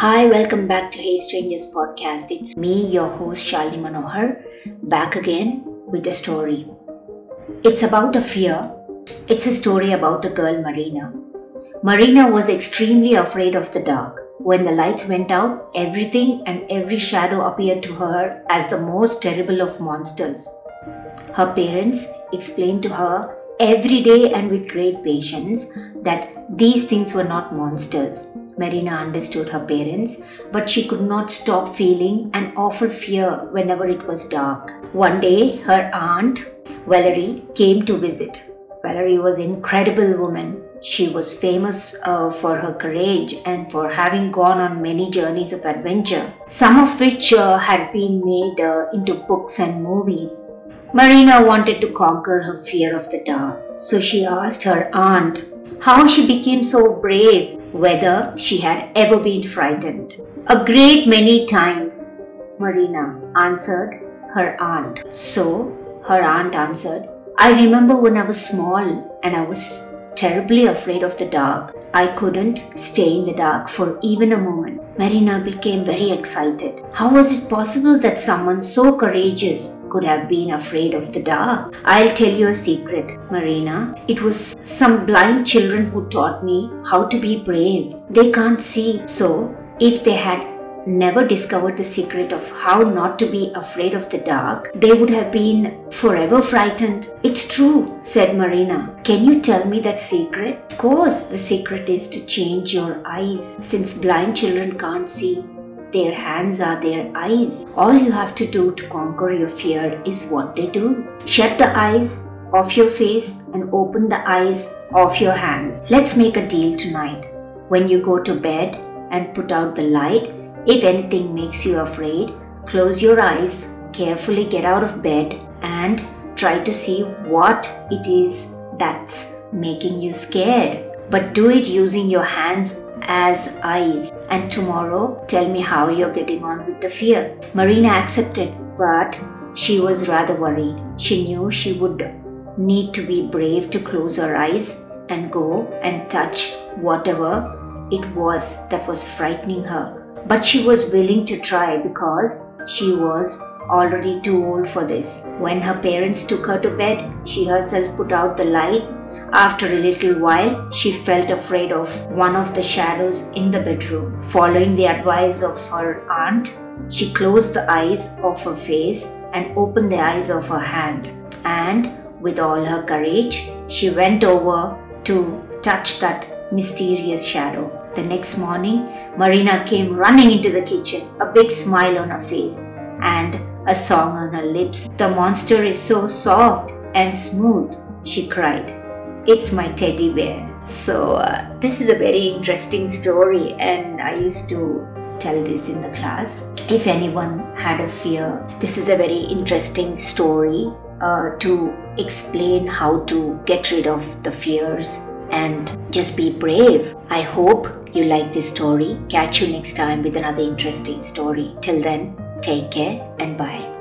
Hi, welcome back to Hey Strangers podcast. It's me, your host Shalini Manohar, back again with a story. It's about a fear. It's a story about a girl, Marina. Marina was extremely afraid of the dark. When the lights went out, everything and every shadow appeared to her as the most terrible of monsters. Her parents explained to her every day and with great patience that these things were not monsters. Marina understood her parents, but she could not stop feeling an awful fear whenever it was dark. One day, her aunt, Valerie, came to visit. Valerie was an incredible woman. She was famous uh, for her courage and for having gone on many journeys of adventure, some of which uh, had been made uh, into books and movies. Marina wanted to conquer her fear of the dark, so she asked her aunt how she became so brave, whether she had ever been frightened. A great many times, Marina answered her aunt. So her aunt answered, I remember when I was small and I was terribly afraid of the dark. I couldn't stay in the dark for even a moment. Marina became very excited. How was it possible that someone so courageous could have been afraid of the dark? I'll tell you a secret, Marina. It was some blind children who taught me how to be brave. They can't see, so if they had never discovered the secret of how not to be afraid of the dark, they would have been forever frightened. It's true, said Marina. Can you tell me that secret? Of course, the secret is to change your eyes. Since blind children can't see, their hands are their eyes. All you have to do to conquer your fear is what they do. Shut the eyes of your face and open the eyes of your hands. Let's make a deal tonight. When you go to bed and put out the light, if anything makes you afraid, close your eyes, carefully get out of bed, and try to see what it is that's making you scared. But do it using your hands as eyes. And tomorrow, tell me how you're getting on with the fear. Marina accepted, but she was rather worried. She knew she would need to be brave to close her eyes and go and touch whatever it was that was frightening her but she was willing to try because she was already too old for this. When her parents took her to bed, she herself put out the light. After a little while, she felt afraid of one of the shadows in the bedroom. Following the advice of her aunt, she closed the eyes of her face and opened the eyes of her hand. And with all her courage, she went over to touch that mysterious shadow. The next morning, Marina came running into the kitchen, a big smile on her face and a song on her lips. The monster is so soft and smooth, she cried. It's my teddy bear. So, uh, this is a very interesting story, and I used to tell this in the class. If anyone had a fear, this is a very interesting story uh, to explain how to get rid of the fears and just be brave. I hope you like this story. Catch you next time with another interesting story. Till then, take care and bye.